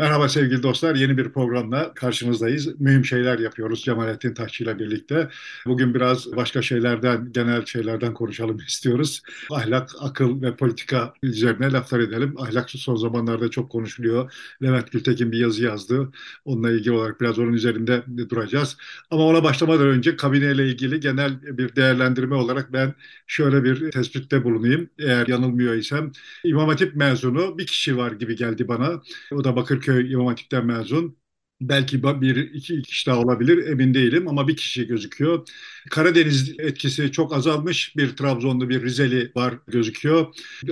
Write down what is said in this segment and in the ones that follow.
Merhaba sevgili dostlar. Yeni bir programla karşınızdayız. Mühim şeyler yapıyoruz Cemalettin Taşçı ile birlikte. Bugün biraz başka şeylerden, genel şeylerden konuşalım istiyoruz. Ahlak, akıl ve politika üzerine laflar edelim. Ahlak son zamanlarda çok konuşuluyor. Levent Gültekin bir yazı yazdı. Onunla ilgili olarak biraz onun üzerinde duracağız. Ama ona başlamadan önce kabineyle ilgili genel bir değerlendirme olarak ben şöyle bir tespitte bulunayım. Eğer yanılmıyor isem İmam Hatip mezunu bir kişi var gibi geldi bana. O da Bakırköy Bakırköy İmam Hatip'ten mezun. Belki bir iki kişi daha olabilir emin değilim ama bir kişi gözüküyor. Karadeniz etkisi çok azalmış. Bir Trabzonlu bir Rizeli var gözüküyor.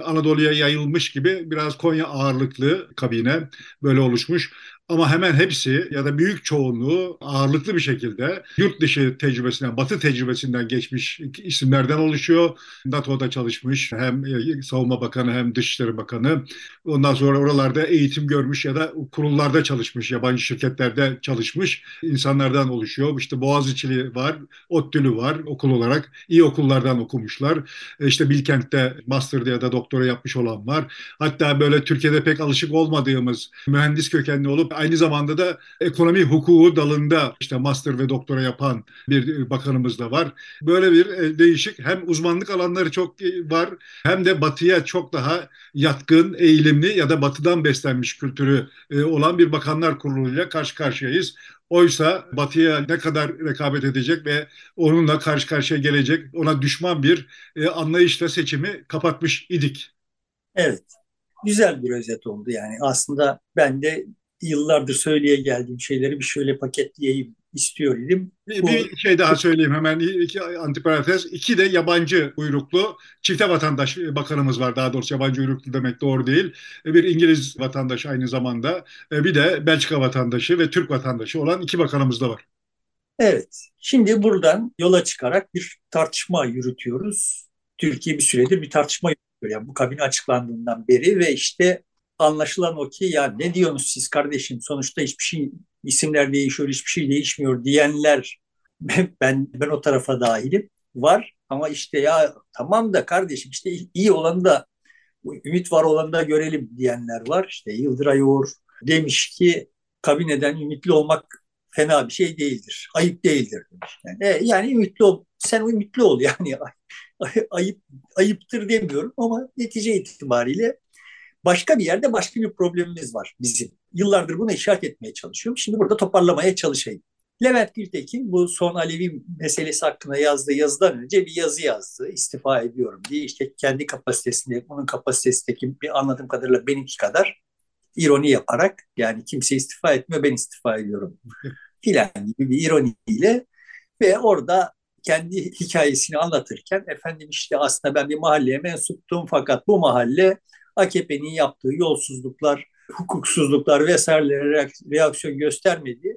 Anadolu'ya yayılmış gibi biraz Konya ağırlıklı kabine böyle oluşmuş. Ama hemen hepsi ya da büyük çoğunluğu ağırlıklı bir şekilde yurt dışı tecrübesinden, batı tecrübesinden geçmiş isimlerden oluşuyor. NATO'da çalışmış hem e, Savunma Bakanı hem Dışişleri Bakanı. Ondan sonra oralarda eğitim görmüş ya da kurullarda çalışmış, yabancı şirketlerde çalışmış insanlardan oluşuyor. İşte Boğaziçi'li var, ODTÜ'lü var okul olarak. iyi okullardan okumuşlar. E, işte Bilkent'te master'da ya da doktora yapmış olan var. Hatta böyle Türkiye'de pek alışık olmadığımız mühendis kökenli olup aynı zamanda da ekonomi hukuku dalında işte master ve doktora yapan bir bakanımız da var. Böyle bir e, değişik hem uzmanlık alanları çok e, var hem de batıya çok daha yatkın, eğilimli ya da batıdan beslenmiş kültürü e, olan bir bakanlar kuruluyla karşı karşıyayız. Oysa Batı'ya ne kadar rekabet edecek ve onunla karşı karşıya gelecek, ona düşman bir anlayışla seçimi kapatmış idik. Evet, güzel bir özet oldu yani. Aslında ben de yıllardır söyleye geldiğim şeyleri bir şöyle paketleyeyim istiyor idim. Bir, bir şey daha söyleyeyim hemen iki antiparantez. İki de yabancı uyruklu çifte vatandaş bakanımız var. Daha doğrusu yabancı uyruklu demek doğru değil. Bir İngiliz vatandaş aynı zamanda. Bir de Belçika vatandaşı ve Türk vatandaşı olan iki bakanımız da var. Evet. Şimdi buradan yola çıkarak bir tartışma yürütüyoruz. Türkiye bir süredir bir tartışma yürütüyor. Yani bu kabine açıklandığından beri ve işte anlaşılan o ki ya ne diyorsunuz siz kardeşim sonuçta hiçbir şey isimler değişiyor hiçbir şey değişmiyor diyenler ben ben o tarafa dahilim var ama işte ya tamam da kardeşim işte iyi olanı da ümit var olanı da görelim diyenler var. İşte Yıldıray Uğur demiş ki kabineden ümitli olmak fena bir şey değildir. Ayıp değildir demiş. Yani, e, yani ümitli ol. Sen ümitli ol yani. ayıp ayıptır demiyorum ama netice itibariyle Başka bir yerde başka bir problemimiz var bizim. Yıllardır bunu işaret etmeye çalışıyorum. Şimdi burada toparlamaya çalışayım. Levent Gültekin bu son Alevi meselesi hakkında yazdığı yazıdan önce bir yazı yazdı. İstifa ediyorum diye işte kendi kapasitesinde, onun kapasitesindeki bir anladığım kadarıyla benimki kadar ironi yaparak yani kimse istifa etmiyor ben istifa ediyorum filan gibi bir ironiyle ve orada kendi hikayesini anlatırken efendim işte aslında ben bir mahalleye mensuptum fakat bu mahalle AKP'nin yaptığı yolsuzluklar, hukuksuzluklar vesairelere reaksiyon göstermedi.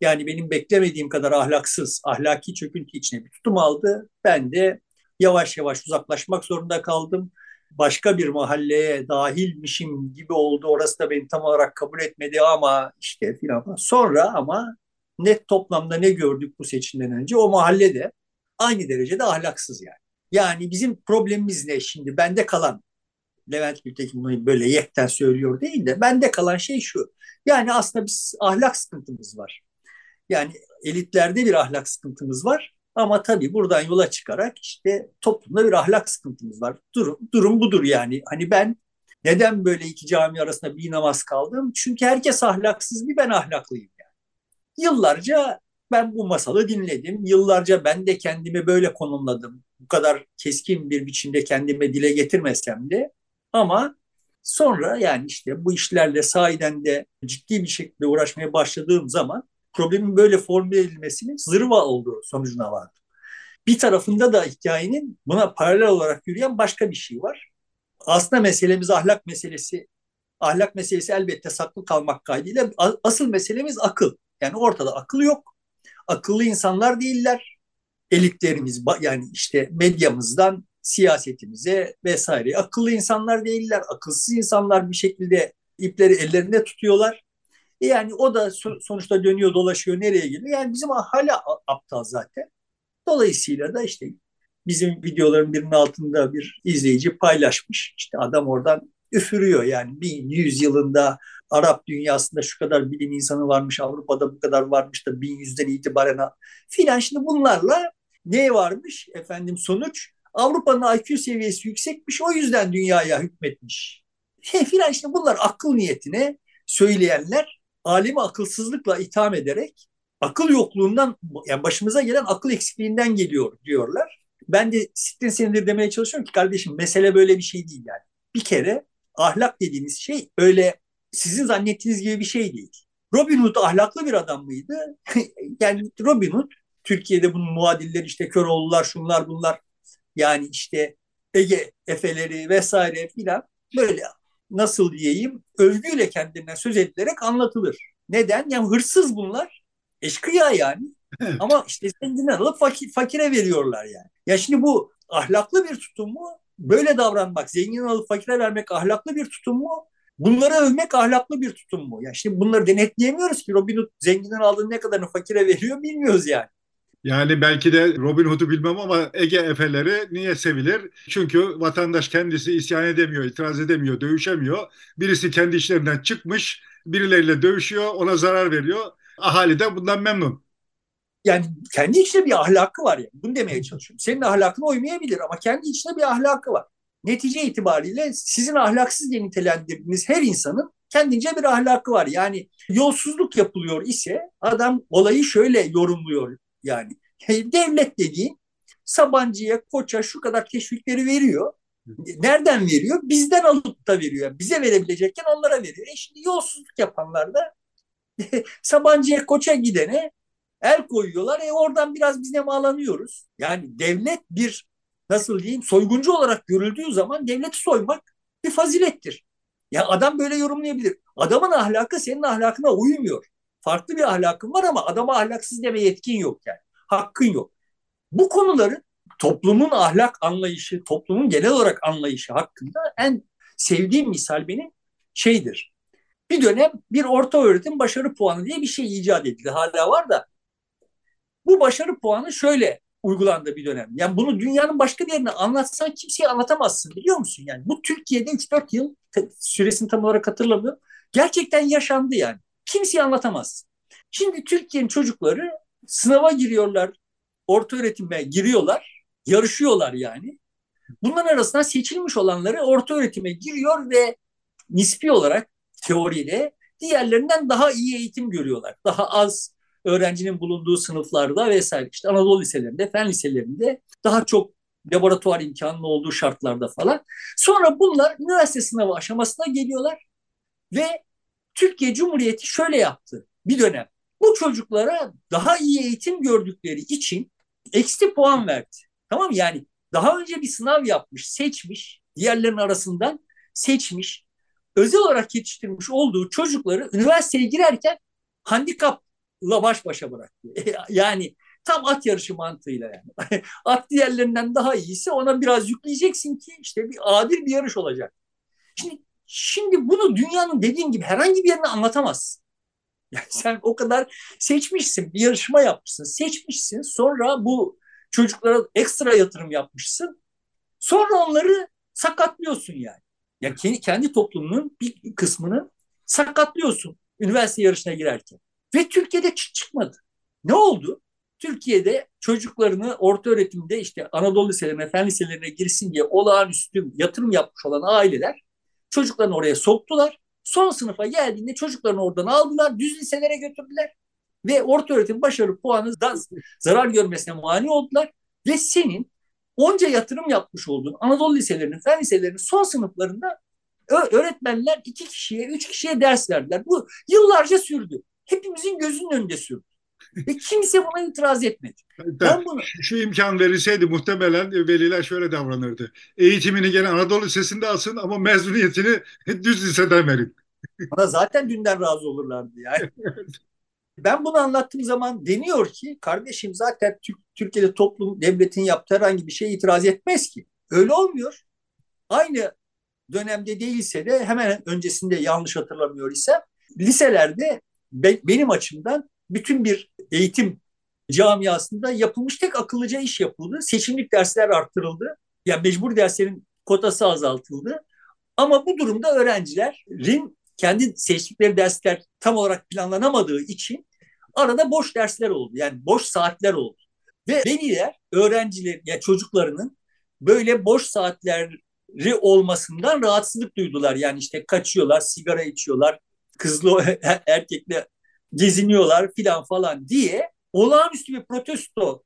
Yani benim beklemediğim kadar ahlaksız, ahlaki çöküntü içine bir tutum aldı. Ben de yavaş yavaş uzaklaşmak zorunda kaldım. Başka bir mahalleye dahilmişim gibi oldu. Orası da beni tam olarak kabul etmedi ama işte filan. Sonra ama net toplamda ne gördük bu seçimden önce? O mahallede aynı derecede ahlaksız yani. Yani bizim problemimiz ne şimdi? Bende kalan Levent Gültekin bunu böyle yekten söylüyor değil de bende kalan şey şu. Yani aslında biz ahlak sıkıntımız var. Yani elitlerde bir ahlak sıkıntımız var. Ama tabii buradan yola çıkarak işte toplumda bir ahlak sıkıntımız var. Durum, durum budur yani. Hani ben neden böyle iki cami arasında bir namaz kaldım? Çünkü herkes ahlaksız bir ben ahlaklıyım yani. Yıllarca ben bu masalı dinledim. Yıllarca ben de kendimi böyle konumladım. Bu kadar keskin bir biçimde kendime dile getirmesem de ama sonra yani işte bu işlerle sahiden de ciddi bir şekilde uğraşmaya başladığım zaman problemin böyle formüle edilmesinin zırva olduğu sonucuna vardım. Bir tarafında da hikayenin buna paralel olarak yürüyen başka bir şey var. Aslında meselemiz ahlak meselesi. Ahlak meselesi elbette saklı kalmak kaydıyla asıl meselemiz akıl. Yani ortada akıl yok. Akıllı insanlar değiller. Elitlerimiz yani işte medyamızdan siyasetimize vesaire. Akıllı insanlar değiller, akılsız insanlar bir şekilde ipleri ellerinde tutuyorlar. E yani o da sonuçta dönüyor dolaşıyor nereye geliyor? Yani bizim hala aptal zaten. Dolayısıyla da işte bizim videoların birinin altında bir izleyici paylaşmış. İşte adam oradan üfürüyor yani 1100 yılında Arap dünyasında şu kadar bilim insanı varmış, Avrupa'da bu kadar varmış da 1100'den itibaren filan. Şimdi bunlarla ne varmış efendim sonuç? Avrupa'nın IQ seviyesi yüksekmiş o yüzden dünyaya hükmetmiş. He, filan işte bunlar akıl niyetine söyleyenler alemi akılsızlıkla itham ederek akıl yokluğundan yani başımıza gelen akıl eksikliğinden geliyor diyorlar. Ben de sittin senedir demeye çalışıyorum ki kardeşim mesele böyle bir şey değil yani. Bir kere ahlak dediğiniz şey öyle sizin zannettiğiniz gibi bir şey değil. Robin Hood ahlaklı bir adam mıydı? yani Robin Hood Türkiye'de bunun muadilleri işte Köroğlular şunlar bunlar yani işte Ege Efeleri vesaire filan böyle nasıl diyeyim övgüyle kendinden söz edilerek anlatılır. Neden? Yani hırsız bunlar. Eşkıya yani. Evet. Ama işte zenginden alıp fakir, fakire veriyorlar yani. Ya şimdi bu ahlaklı bir tutum mu? Böyle davranmak, zengin alıp fakire vermek ahlaklı bir tutum mu? Bunları övmek ahlaklı bir tutum mu? Yani şimdi bunları denetleyemiyoruz ki Robin Hood zenginden aldığı ne kadarını fakire veriyor bilmiyoruz yani. Yani belki de Robin Hood'u bilmem ama Ege Efeleri niye sevilir? Çünkü vatandaş kendisi isyan edemiyor, itiraz edemiyor, dövüşemiyor. Birisi kendi işlerinden çıkmış, birileriyle dövüşüyor, ona zarar veriyor. Ahali de bundan memnun. Yani kendi içinde bir ahlakı var yani. Bunu demeye çalışıyorum. Senin ahlakına uymayabilir ama kendi içinde bir ahlakı var. Netice itibariyle sizin ahlaksız diye nitelendirdiğiniz her insanın kendince bir ahlakı var. Yani yolsuzluk yapılıyor ise adam olayı şöyle yorumluyor yani devlet dediğin Sabancı'ya, Koç'a şu kadar teşvikleri veriyor. Nereden veriyor? Bizden alıp da veriyor. Bize verebilecekken onlara veriyor. E şimdi yolsuzluk yapanlar da Sabancı'ya, Koç'a gidene el koyuyorlar. E oradan biraz biz ne bağlanıyoruz. Yani devlet bir nasıl diyeyim soyguncu olarak görüldüğü zaman devleti soymak bir fazilettir. Ya adam böyle yorumlayabilir. Adamın ahlakı senin ahlakına uymuyor farklı bir ahlakın var ama adama ahlaksız deme yetkin yok yani. Hakkın yok. Bu konuları toplumun ahlak anlayışı, toplumun genel olarak anlayışı hakkında en sevdiğim misal benim şeydir. Bir dönem bir orta öğretim başarı puanı diye bir şey icat edildi. Hala var da bu başarı puanı şöyle uygulandı bir dönem. Yani bunu dünyanın başka bir yerine anlatsan kimseye anlatamazsın biliyor musun? Yani bu Türkiye'de 3-4 yıl süresini tam olarak hatırlamıyorum. Gerçekten yaşandı yani kimseye anlatamaz. Şimdi Türkiye'nin çocukları sınava giriyorlar, orta öğretime giriyorlar, yarışıyorlar yani. Bunların arasından seçilmiş olanları orta öğretime giriyor ve nispi olarak teoriyle diğerlerinden daha iyi eğitim görüyorlar. Daha az öğrencinin bulunduğu sınıflarda vesaire işte Anadolu liselerinde, fen liselerinde daha çok laboratuvar imkanının olduğu şartlarda falan. Sonra bunlar üniversite sınavı aşamasına geliyorlar ve Türkiye Cumhuriyeti şöyle yaptı bir dönem. Bu çocuklara daha iyi eğitim gördükleri için eksi puan verdi. Tamam mı? Yani daha önce bir sınav yapmış, seçmiş, diğerlerinin arasından seçmiş, özel olarak yetiştirmiş olduğu çocukları üniversiteye girerken handikapla baş başa bıraktı. yani tam at yarışı mantığıyla yani. at diğerlerinden daha iyiyse ona biraz yükleyeceksin ki işte bir adil bir yarış olacak. Şimdi Şimdi bunu dünyanın dediğim gibi herhangi bir yerine anlatamazsın. Yani sen o kadar seçmişsin, bir yarışma yapmışsın, seçmişsin. Sonra bu çocuklara ekstra yatırım yapmışsın. Sonra onları sakatlıyorsun yani. Ya kendi, kendi toplumunun bir kısmını sakatlıyorsun üniversite yarışına girerken. Ve Türkiye'de çık çıkmadı. Ne oldu? Türkiye'de çocuklarını orta öğretimde işte Anadolu liselerine, fen liselerine girsin diye olağanüstü yatırım yapmış olan aileler Çocuklarını oraya soktular. Son sınıfa geldiğinde çocuklarını oradan aldılar, düz liselere götürdüler. Ve orta öğretim başarı puanı da zarar görmesine mani oldular. Ve senin onca yatırım yapmış olduğun Anadolu liselerinin, fen liselerinin son sınıflarında öğretmenler iki kişiye, üç kişiye ders verdiler. Bu yıllarca sürdü. Hepimizin gözünün önünde sürdü. Ve kimse buna itiraz etmedi. Ben bunu... Şu imkan verilseydi muhtemelen veliler şöyle davranırdı. Eğitimini gene Anadolu Lisesi'nde alsın ama mezuniyetini düz liseden verin. Bana zaten dünden razı olurlardı yani. ben bunu anlattığım zaman deniyor ki kardeşim zaten Türkiye'de toplum devletin yaptığı herhangi bir şeye itiraz etmez ki. Öyle olmuyor. Aynı dönemde değilse de hemen öncesinde yanlış hatırlamıyor ise liselerde benim açımdan bütün bir eğitim camiasında yapılmış tek akıllıca iş yapıldı. Seçimlik dersler arttırıldı. Yani mecbur derslerin kotası azaltıldı. Ama bu durumda öğrencilerin kendi seçtikleri dersler tam olarak planlanamadığı için arada boş dersler oldu. Yani boş saatler oldu. Ve veliler öğrenciler ya yani çocuklarının böyle boş saatleri olmasından rahatsızlık duydular. Yani işte kaçıyorlar, sigara içiyorlar, kızlı erkekle geziniyorlar filan falan diye olağanüstü bir protesto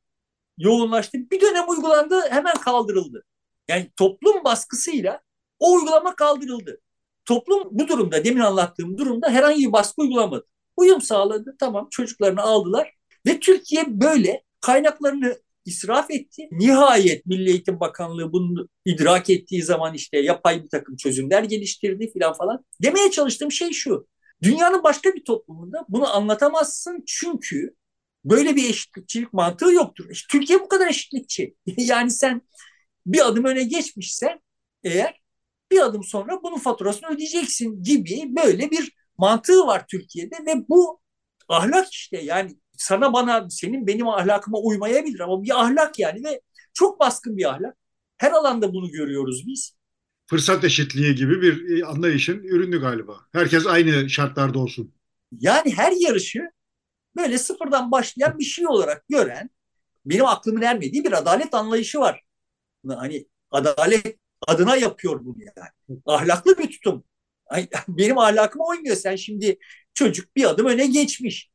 yoğunlaştı. Bir dönem uygulandı, hemen kaldırıldı. Yani toplum baskısıyla o uygulama kaldırıldı. Toplum bu durumda, demin anlattığım durumda herhangi bir baskı uygulamadı. Uyum sağladı, tamam çocuklarını aldılar ve Türkiye böyle kaynaklarını israf etti. Nihayet Milli Eğitim Bakanlığı bunu idrak ettiği zaman işte yapay bir takım çözümler geliştirdi filan falan. Demeye çalıştığım şey şu. Dünyanın başka bir toplumunda bunu anlatamazsın çünkü böyle bir eşitlikçilik mantığı yoktur. Türkiye bu kadar eşitlikçi. yani sen bir adım öne geçmişsen eğer bir adım sonra bunun faturasını ödeyeceksin gibi böyle bir mantığı var Türkiye'de ve bu ahlak işte yani sana bana senin benim ahlakıma uymayabilir ama bir ahlak yani ve çok baskın bir ahlak. Her alanda bunu görüyoruz biz. Fırsat eşitliği gibi bir anlayışın ürünü galiba. Herkes aynı şartlarda olsun. Yani her yarışı böyle sıfırdan başlayan bir şey olarak gören benim aklımın ermediği bir adalet anlayışı var. Hani adalet adına yapıyor bunu yani. Ahlaklı bir tutum. Benim ahlakıma uymuyor. Sen şimdi çocuk bir adım öne geçmiş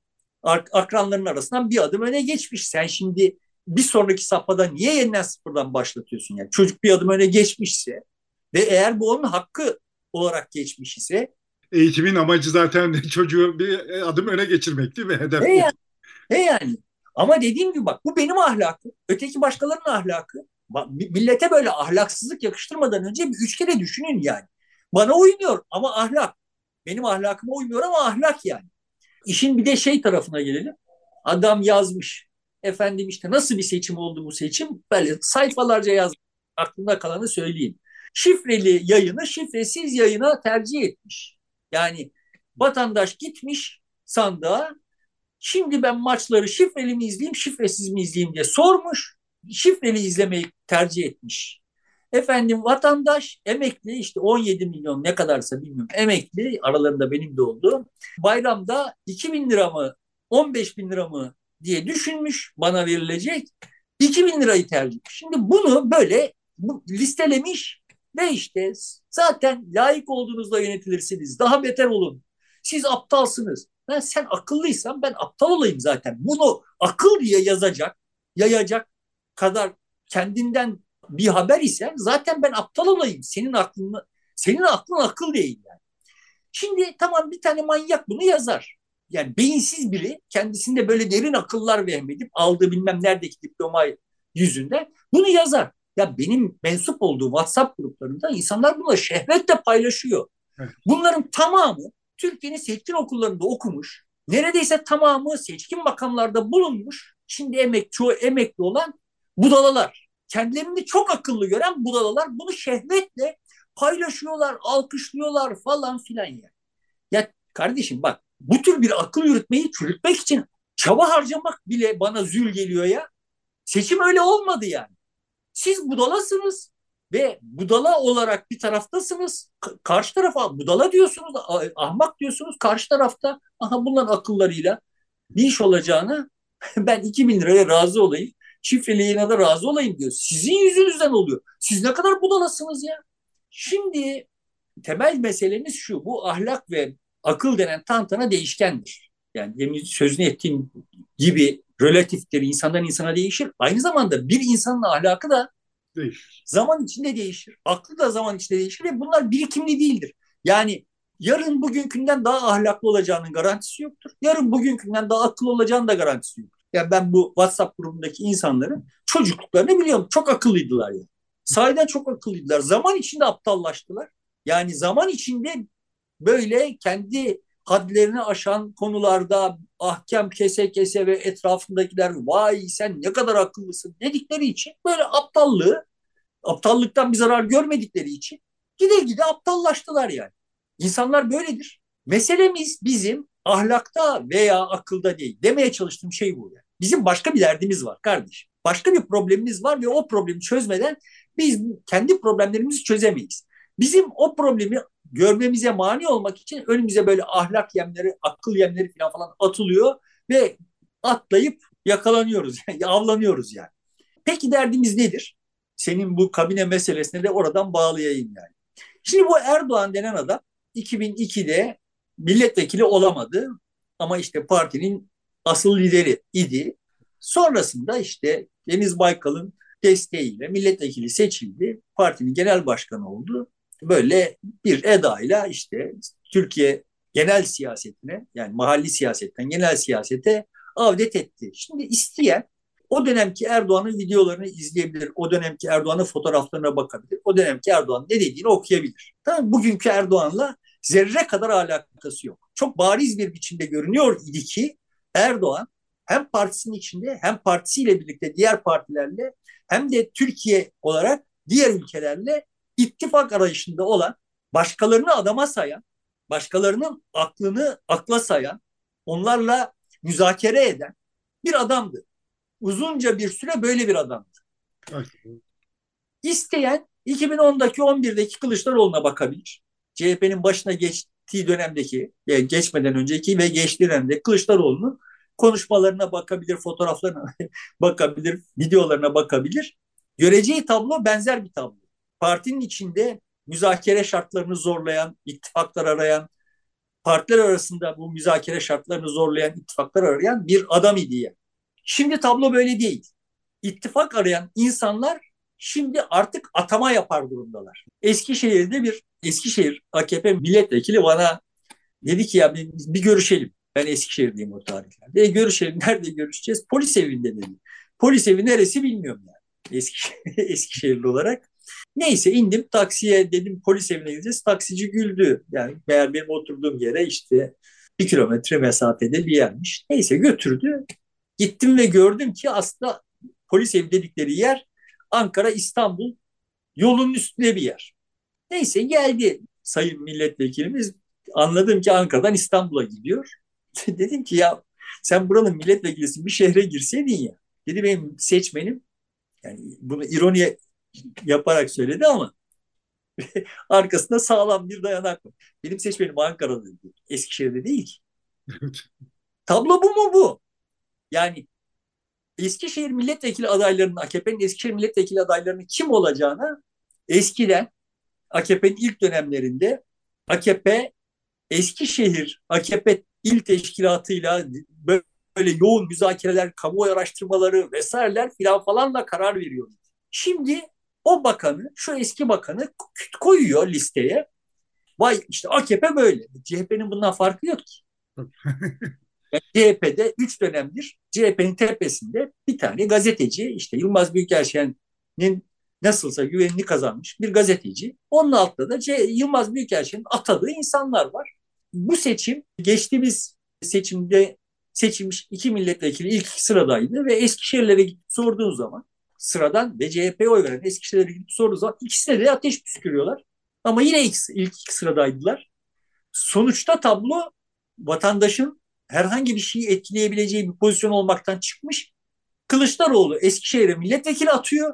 akranların arasından bir adım öne geçmiş. Sen şimdi bir sonraki safhada niye yeniden sıfırdan başlatıyorsun? Yani çocuk bir adım öne geçmişse ve eğer bu onun hakkı olarak geçmiş ise eğitimin amacı zaten çocuğu bir adım öne geçirmek değil mi? Hedef. He yani, he yani. Ama dediğim gibi bak bu benim ahlakım. Öteki başkalarının ahlakı. Millete böyle ahlaksızlık yakıştırmadan önce bir üç kere düşünün yani. Bana uymuyor ama ahlak. Benim ahlakıma uymuyor ama ahlak yani. İşin bir de şey tarafına gelelim. Adam yazmış. Efendim işte nasıl bir seçim oldu bu seçim? Böyle sayfalarca yazmış. Aklımda kalanı söyleyeyim. Şifreli yayını şifresiz yayına tercih etmiş. Yani vatandaş gitmiş sandığa. Şimdi ben maçları şifreli mi izleyeyim, şifresiz mi izleyeyim diye sormuş. Şifreli izlemeyi tercih etmiş. Efendim vatandaş emekli işte 17 milyon ne kadarsa bilmiyorum emekli aralarında benim de oldu. Bayramda 2 bin lira mı 15 bin lira mı diye düşünmüş bana verilecek 2 bin lirayı tercih. Şimdi bunu böyle bu, listelemiş ve işte zaten layık olduğunuzda yönetilirsiniz. Daha beter olun. Siz aptalsınız. Ben sen akıllıysan ben aptal olayım zaten. Bunu akıl diye yazacak, yayacak kadar kendinden bir haber ise zaten ben aptal olayım. Senin aklın senin aklın akıl değil yani. Şimdi tamam bir tane manyak bunu yazar. Yani beyinsiz biri kendisinde böyle derin akıllar vehmedip aldığı bilmem neredeki diploma yüzünden bunu yazar. Ya benim mensup olduğum WhatsApp gruplarında insanlar bunu şehvetle paylaşıyor. Bunların tamamı Türkiye'nin seçkin okullarında okumuş. Neredeyse tamamı seçkin makamlarda bulunmuş. Şimdi emek, çoğu emekli olan budalalar kendilerini çok akıllı gören budalalar bunu şehvetle paylaşıyorlar, alkışlıyorlar falan filan ya. Ya kardeşim bak bu tür bir akıl yürütmeyi çürütmek için çaba harcamak bile bana zül geliyor ya. Seçim öyle olmadı yani. Siz budalasınız ve budala olarak bir taraftasınız. karşı tarafa budala diyorsunuz, ahmak diyorsunuz. Karşı tarafta aha bunların akıllarıyla bir iş olacağını ben 2000 liraya razı olayım şifreliğine de razı olayım diyor. Sizin yüzünüzden oluyor. Siz ne kadar budalasınız ya. Şimdi temel meselemiz şu. Bu ahlak ve akıl denen tantana değişkendir. Yani demin sözünü ettiğim gibi relatiftir. İnsandan insana değişir. Aynı zamanda bir insanın ahlakı da değişir. zaman içinde değişir. Aklı da zaman içinde değişir ve bunlar birikimli değildir. Yani yarın bugünkünden daha ahlaklı olacağının garantisi yoktur. Yarın bugünkünden daha akıllı olacağının da garantisi yoktur. Yani ben bu WhatsApp grubundaki insanların çocukluklarını biliyorum. Çok akıllıydılar yani. Sahiden çok akıllıydılar. Zaman içinde aptallaştılar. Yani zaman içinde böyle kendi hadlerini aşan konularda ahkam kese kese ve etrafındakiler vay sen ne kadar akıllısın dedikleri için böyle aptallığı aptallıktan bir zarar görmedikleri için gide gide aptallaştılar yani. İnsanlar böyledir. Meselemiz bizim ahlakta veya akılda değil. Demeye çalıştığım şey bu. Yani. Bizim başka bir derdimiz var kardeşim. Başka bir problemimiz var ve o problemi çözmeden biz kendi problemlerimizi çözemeyiz. Bizim o problemi görmemize mani olmak için önümüze böyle ahlak yemleri, akıl yemleri falan atılıyor ve atlayıp yakalanıyoruz, avlanıyoruz yani. Peki derdimiz nedir? Senin bu kabine meselesine de oradan bağlayayım yani. Şimdi bu Erdoğan denen adam 2002'de milletvekili olamadı ama işte partinin asıl lideri idi. Sonrasında işte Deniz Baykal'ın desteğiyle milletvekili seçildi. Partinin genel başkanı oldu. Böyle bir edayla işte Türkiye genel siyasetine yani mahalli siyasetten genel siyasete avdet etti. Şimdi isteyen o dönemki Erdoğan'ın videolarını izleyebilir. O dönemki Erdoğan'ın fotoğraflarına bakabilir. O dönemki Erdoğan ne dediğini okuyabilir. Tamam Bugünkü Erdoğan'la zerre kadar alakası yok. Çok bariz bir biçimde görünüyor idi ki Erdoğan hem partisinin içinde hem partisiyle birlikte diğer partilerle hem de Türkiye olarak diğer ülkelerle ittifak arayışında olan, başkalarını adama sayan, başkalarının aklını akla sayan, onlarla müzakere eden bir adamdı. Uzunca bir süre böyle bir adamdı. İsteyen 2010'daki 11'deki Kılıçdaroğlu'na bakabilir. CHP'nin başına geçtiği dönemdeki, geçmeden önceki ve geçtiği dönemde Kılıçdaroğlu'nun konuşmalarına bakabilir, fotoğraflarına bakabilir, videolarına bakabilir. Göreceği tablo benzer bir tablo. Partinin içinde müzakere şartlarını zorlayan, ittifaklar arayan, partiler arasında bu müzakere şartlarını zorlayan, ittifaklar arayan bir adam idi yani. Şimdi tablo böyle değil. İttifak arayan insanlar şimdi artık atama yapar durumdalar. Eskişehir'de bir Eskişehir AKP milletvekili bana dedi ki ya bir görüşelim. Ben Eskişehir'deyim o tarihlerde. E, görüşelim. Nerede görüşeceğiz? Polis evinde dedi. Polis evi neresi bilmiyorum yani. Eskişehir, Eskişehirli olarak. Neyse indim taksiye dedim polis evine gideceğiz. Taksici güldü. Yani meğer benim oturduğum yere işte bir kilometre mesafede bir yermiş. Neyse götürdü. Gittim ve gördüm ki aslında polis evi dedikleri yer Ankara İstanbul yolun üstünde bir yer. Neyse geldi sayın milletvekilimiz. Anladım ki Ankara'dan İstanbul'a gidiyor. Dedim ki ya sen buranın milletvekilisin bir şehre girseydin ya. Dedi benim seçmenim yani bunu ironiye yaparak söyledi ama arkasında sağlam bir dayanak var. Benim seçmenim Ankara'da dedi. Eskişehir'de değil ki. Tablo bu mu bu? Yani Eskişehir milletvekili adaylarının AKP'nin Eskişehir milletvekili adaylarının kim olacağına eskiden AKP'nin ilk dönemlerinde AKP Eskişehir AKP il teşkilatıyla böyle yoğun müzakereler, kamuoyu araştırmaları vesaireler filan falanla karar veriyor. Şimdi o bakanı, şu eski bakanı koyuyor listeye. Vay işte AKP böyle. CHP'nin bundan farkı yok ki. Yani CHP'de üç dönemdir CHP'nin tepesinde bir tane gazeteci işte Yılmaz Büyükelçen'in nasılsa güvenini kazanmış bir gazeteci. Onun altında da C Yılmaz Büyükelçen'in atadığı insanlar var. Bu seçim geçtiğimiz seçimde seçilmiş iki milletvekili ilk sıradaydı ve Eskişehir'lere gidip sorduğun zaman sıradan ve CHP'ye oy veren Eskişehir'e gidip sorduğu zaman ikisine de ateş püskürüyorlar. Ama yine ilk, ilk iki sıradaydılar. Sonuçta tablo vatandaşın herhangi bir şeyi etkileyebileceği bir pozisyon olmaktan çıkmış. Kılıçdaroğlu Eskişehir'e milletvekili atıyor.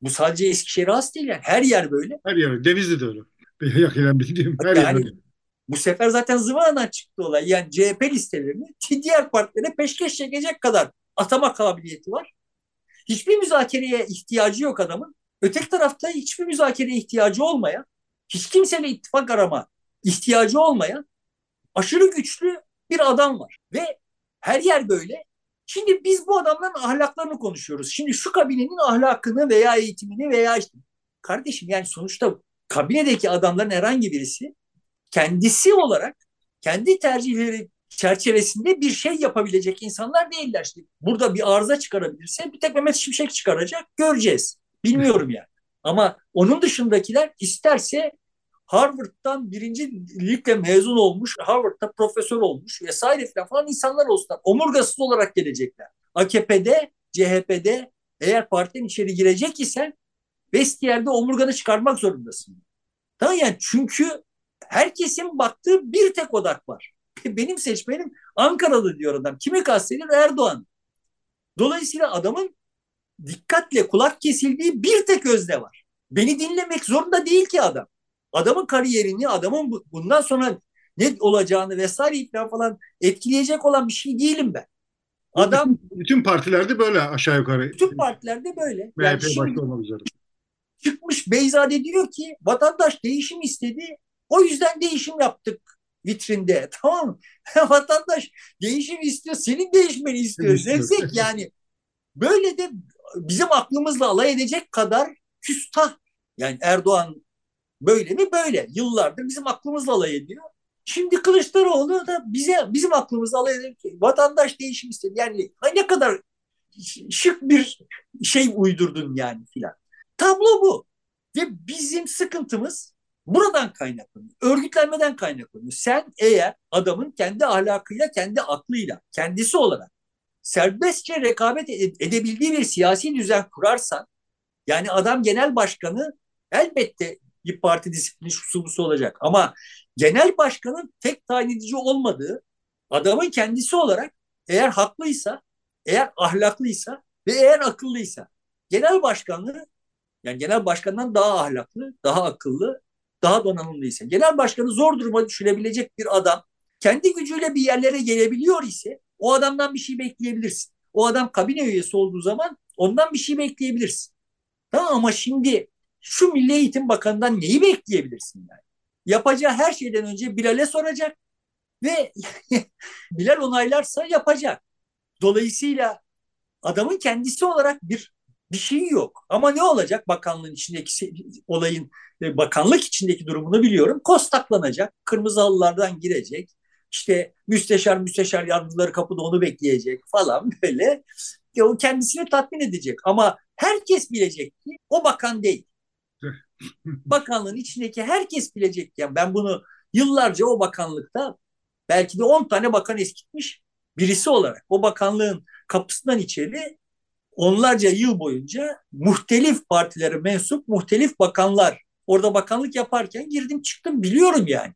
Bu sadece Eskişehir'e has değil yani. Her yer böyle. Her yer. Denizli de öyle. Yakinen bildiğim her yani, yer Bu sefer zaten zıvanadan çıktı olay. Yani CHP listelerini diğer partilere peşkeş çekecek kadar atama kabiliyeti var. Hiçbir müzakereye ihtiyacı yok adamın. Öteki tarafta hiçbir müzakereye ihtiyacı olmayan, hiç kimseyle ittifak arama ihtiyacı olmayan aşırı güçlü bir adam var. Ve her yer böyle. Şimdi biz bu adamların ahlaklarını konuşuyoruz. Şimdi şu kabinenin ahlakını veya eğitimini veya işte kardeşim yani sonuçta kabinedeki adamların herhangi birisi kendisi olarak kendi tercihleri çerçevesinde bir şey yapabilecek insanlar değiller. İşte burada bir arıza çıkarabilirse bir tek Mehmet Şimşek çıkaracak göreceğiz. Bilmiyorum yani. Ama onun dışındakiler isterse Harvard'dan birinci ligde mezun olmuş, Harvard'da profesör olmuş vesaire falan insanlar olsunlar. Omurgasız olarak gelecekler. AKP'de, CHP'de eğer partiden içeri girecek isen vestiyerde omurganı çıkarmak zorundasın. Tamam yani çünkü herkesin baktığı bir tek odak var. Benim seçmenim Ankaralı diyor adam. Kimi kastediyor? Erdoğan. Dolayısıyla adamın dikkatle kulak kesildiği bir tek özne var. Beni dinlemek zorunda değil ki adam. adamın kariyerini, adamın bundan sonra ne olacağını vesaire falan falan etkileyecek olan bir şey değilim ben. Adam bütün, bütün partilerde böyle aşağı yukarı. Bütün partilerde böyle. MHP yani başta olmak üzere. Çıkmış Beyzade diyor ki vatandaş değişim istedi. O yüzden değişim yaptık vitrinde. Tamam vatandaş değişim istiyor. Senin değişmeni istiyor. Zevzek yani. Böyle de bizim aklımızla alay edecek kadar küstah. Yani Erdoğan böyle mi? Böyle. Yıllardır bizim aklımızla alay ediyor. Şimdi Kılıçdaroğlu da bize bizim aklımızla alay ediyor ki vatandaş değişim istedi. Yani ne kadar şık bir şey uydurdun yani filan. Tablo bu. Ve bizim sıkıntımız buradan kaynaklanıyor. Örgütlenmeden kaynaklanıyor. Sen eğer adamın kendi ahlakıyla, kendi aklıyla, kendisi olarak serbestçe rekabet edebildiği bir siyasi düzen kurarsan, yani adam genel başkanı elbette bir parti disiplini şusu olacak. Ama genel başkanın tek tayin edici olmadığı adamın kendisi olarak eğer haklıysa, eğer ahlaklıysa ve eğer akıllıysa genel başkanlığı yani genel başkandan daha ahlaklı, daha akıllı, daha donanımlıysa, genel başkanı zor duruma düşürebilecek bir adam kendi gücüyle bir yerlere gelebiliyor ise o adamdan bir şey bekleyebilirsin. O adam kabine üyesi olduğu zaman ondan bir şey bekleyebilirsin. Tamam ama şimdi şu Milli Eğitim Bakanı'ndan neyi bekleyebilirsin yani? Yapacağı her şeyden önce Bilal'e soracak ve Bilal onaylarsa yapacak. Dolayısıyla adamın kendisi olarak bir bir şey yok. Ama ne olacak bakanlığın içindeki olayın e, bakanlık içindeki durumunu biliyorum. Kostaklanacak, kırmızı halılardan girecek. İşte müsteşar müsteşar yardımcıları kapıda onu bekleyecek falan böyle. O kendisini tatmin edecek. Ama herkes bilecek ki o bakan değil. Bakanlığın içindeki herkes bilecek. Yani ben bunu yıllarca o bakanlıkta belki de 10 tane bakan eskitmiş birisi olarak o bakanlığın kapısından içeri onlarca yıl boyunca muhtelif partilere mensup muhtelif bakanlar orada bakanlık yaparken girdim çıktım biliyorum yani.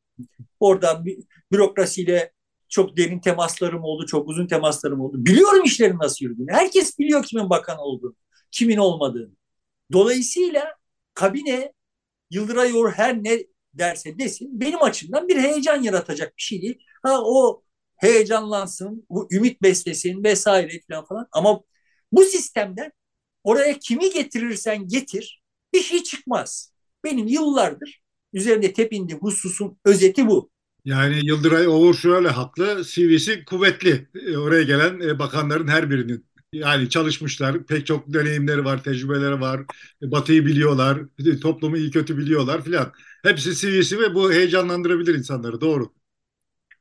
Orada bürokrasiyle çok derin temaslarım oldu, çok uzun temaslarım oldu. Biliyorum işlerin nasıl yürüdüğünü. Herkes biliyor kimin bakan olduğunu, kimin olmadığını. Dolayısıyla kabine Yıldıray Uğur her ne derse desin benim açımdan bir heyecan yaratacak bir şey değil. Ha o heyecanlansın, bu ümit beslesin vesaire falan falan. Ama bu sistemden oraya kimi getirirsen getir bir şey çıkmaz. Benim yıllardır üzerinde tepindiğim hususun özeti bu. Yani Yıldıray Oğur şöyle haklı, CV'si kuvvetli. E, oraya gelen e, bakanların her birinin. Yani çalışmışlar, pek çok deneyimleri var, tecrübeleri var, e, Batı'yı biliyorlar, toplumu iyi kötü biliyorlar filan. Hepsi CV'si ve bu heyecanlandırabilir insanları, doğru.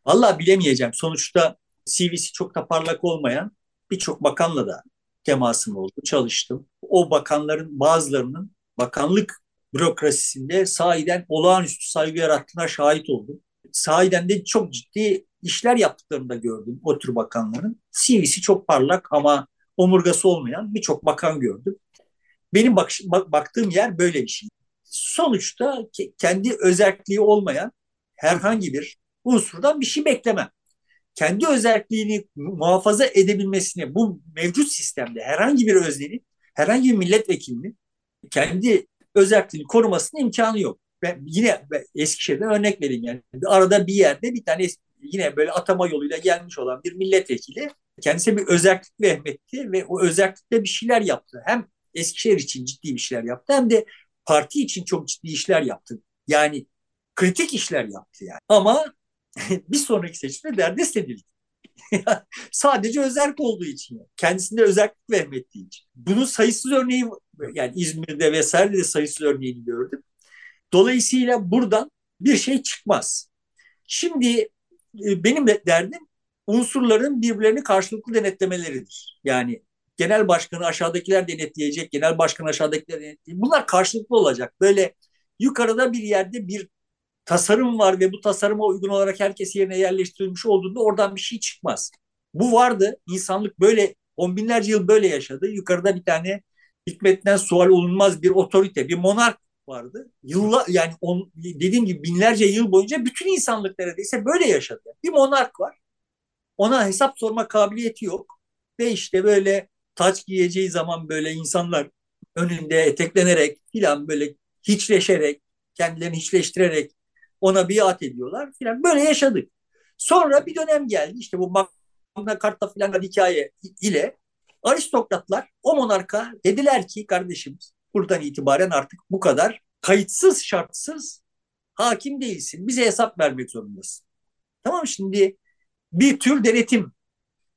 Vallahi bilemeyeceğim. Sonuçta CV'si çok da parlak olmayan birçok bakanla da temasım oldu, çalıştım. O bakanların bazılarının bakanlık bürokrasisinde sahiden olağanüstü saygı yarattığına şahit oldum. Sahiden de çok ciddi işler yaptıklarını da gördüm o tür bakanların. CV'si çok parlak ama omurgası olmayan birçok bakan gördüm. Benim bak, bak, baktığım yer böyle bir şey. Sonuçta kendi özelliği olmayan herhangi bir unsurdan bir şey beklemem kendi özelliğini muhafaza edebilmesine bu mevcut sistemde herhangi bir öznenin, herhangi bir milletvekilinin kendi özelliğini korumasının imkanı yok. Ben yine Eskişehir'den örnek vereyim yani. Arada bir yerde bir tane yine böyle atama yoluyla gelmiş olan bir milletvekili kendisine bir özellik vehmetti ve o özellikle bir şeyler yaptı. Hem Eskişehir için ciddi bir şeyler yaptı hem de parti için çok ciddi işler yaptı. Yani kritik işler yaptı yani. Ama bir sonraki seçimde derdest edildi. Sadece özellik olduğu için. Kendisinde özellik vehmettiği için. Bunun sayısız örneği yani İzmir'de vesaire de sayısız örneğini gördüm. Dolayısıyla buradan bir şey çıkmaz. Şimdi e, benim de derdim unsurların birbirlerini karşılıklı denetlemeleridir. Yani genel başkanı aşağıdakiler denetleyecek, genel başkan aşağıdakiler denetleyecek. Bunlar karşılıklı olacak. Böyle yukarıda bir yerde bir tasarım var ve bu tasarıma uygun olarak herkes yerine yerleştirilmiş olduğunda oradan bir şey çıkmaz. Bu vardı. İnsanlık böyle on binlerce yıl böyle yaşadı. Yukarıda bir tane hikmetten sual olunmaz bir otorite, bir monark vardı. Yılla, yani on, dediğim gibi binlerce yıl boyunca bütün insanlık neredeyse böyle yaşadı. Bir monark var. Ona hesap sorma kabiliyeti yok. Ve işte böyle taç giyeceği zaman böyle insanlar önünde eteklenerek filan böyle hiçleşerek kendilerini hiçleştirerek ona biat ediyorlar filan. Böyle yaşadık. Sonra bir dönem geldi işte bu Magna Carta filan hikaye ile aristokratlar o monarka dediler ki kardeşim buradan itibaren artık bu kadar kayıtsız şartsız hakim değilsin. Bize hesap vermek zorundasın. Tamam şimdi bir tür denetim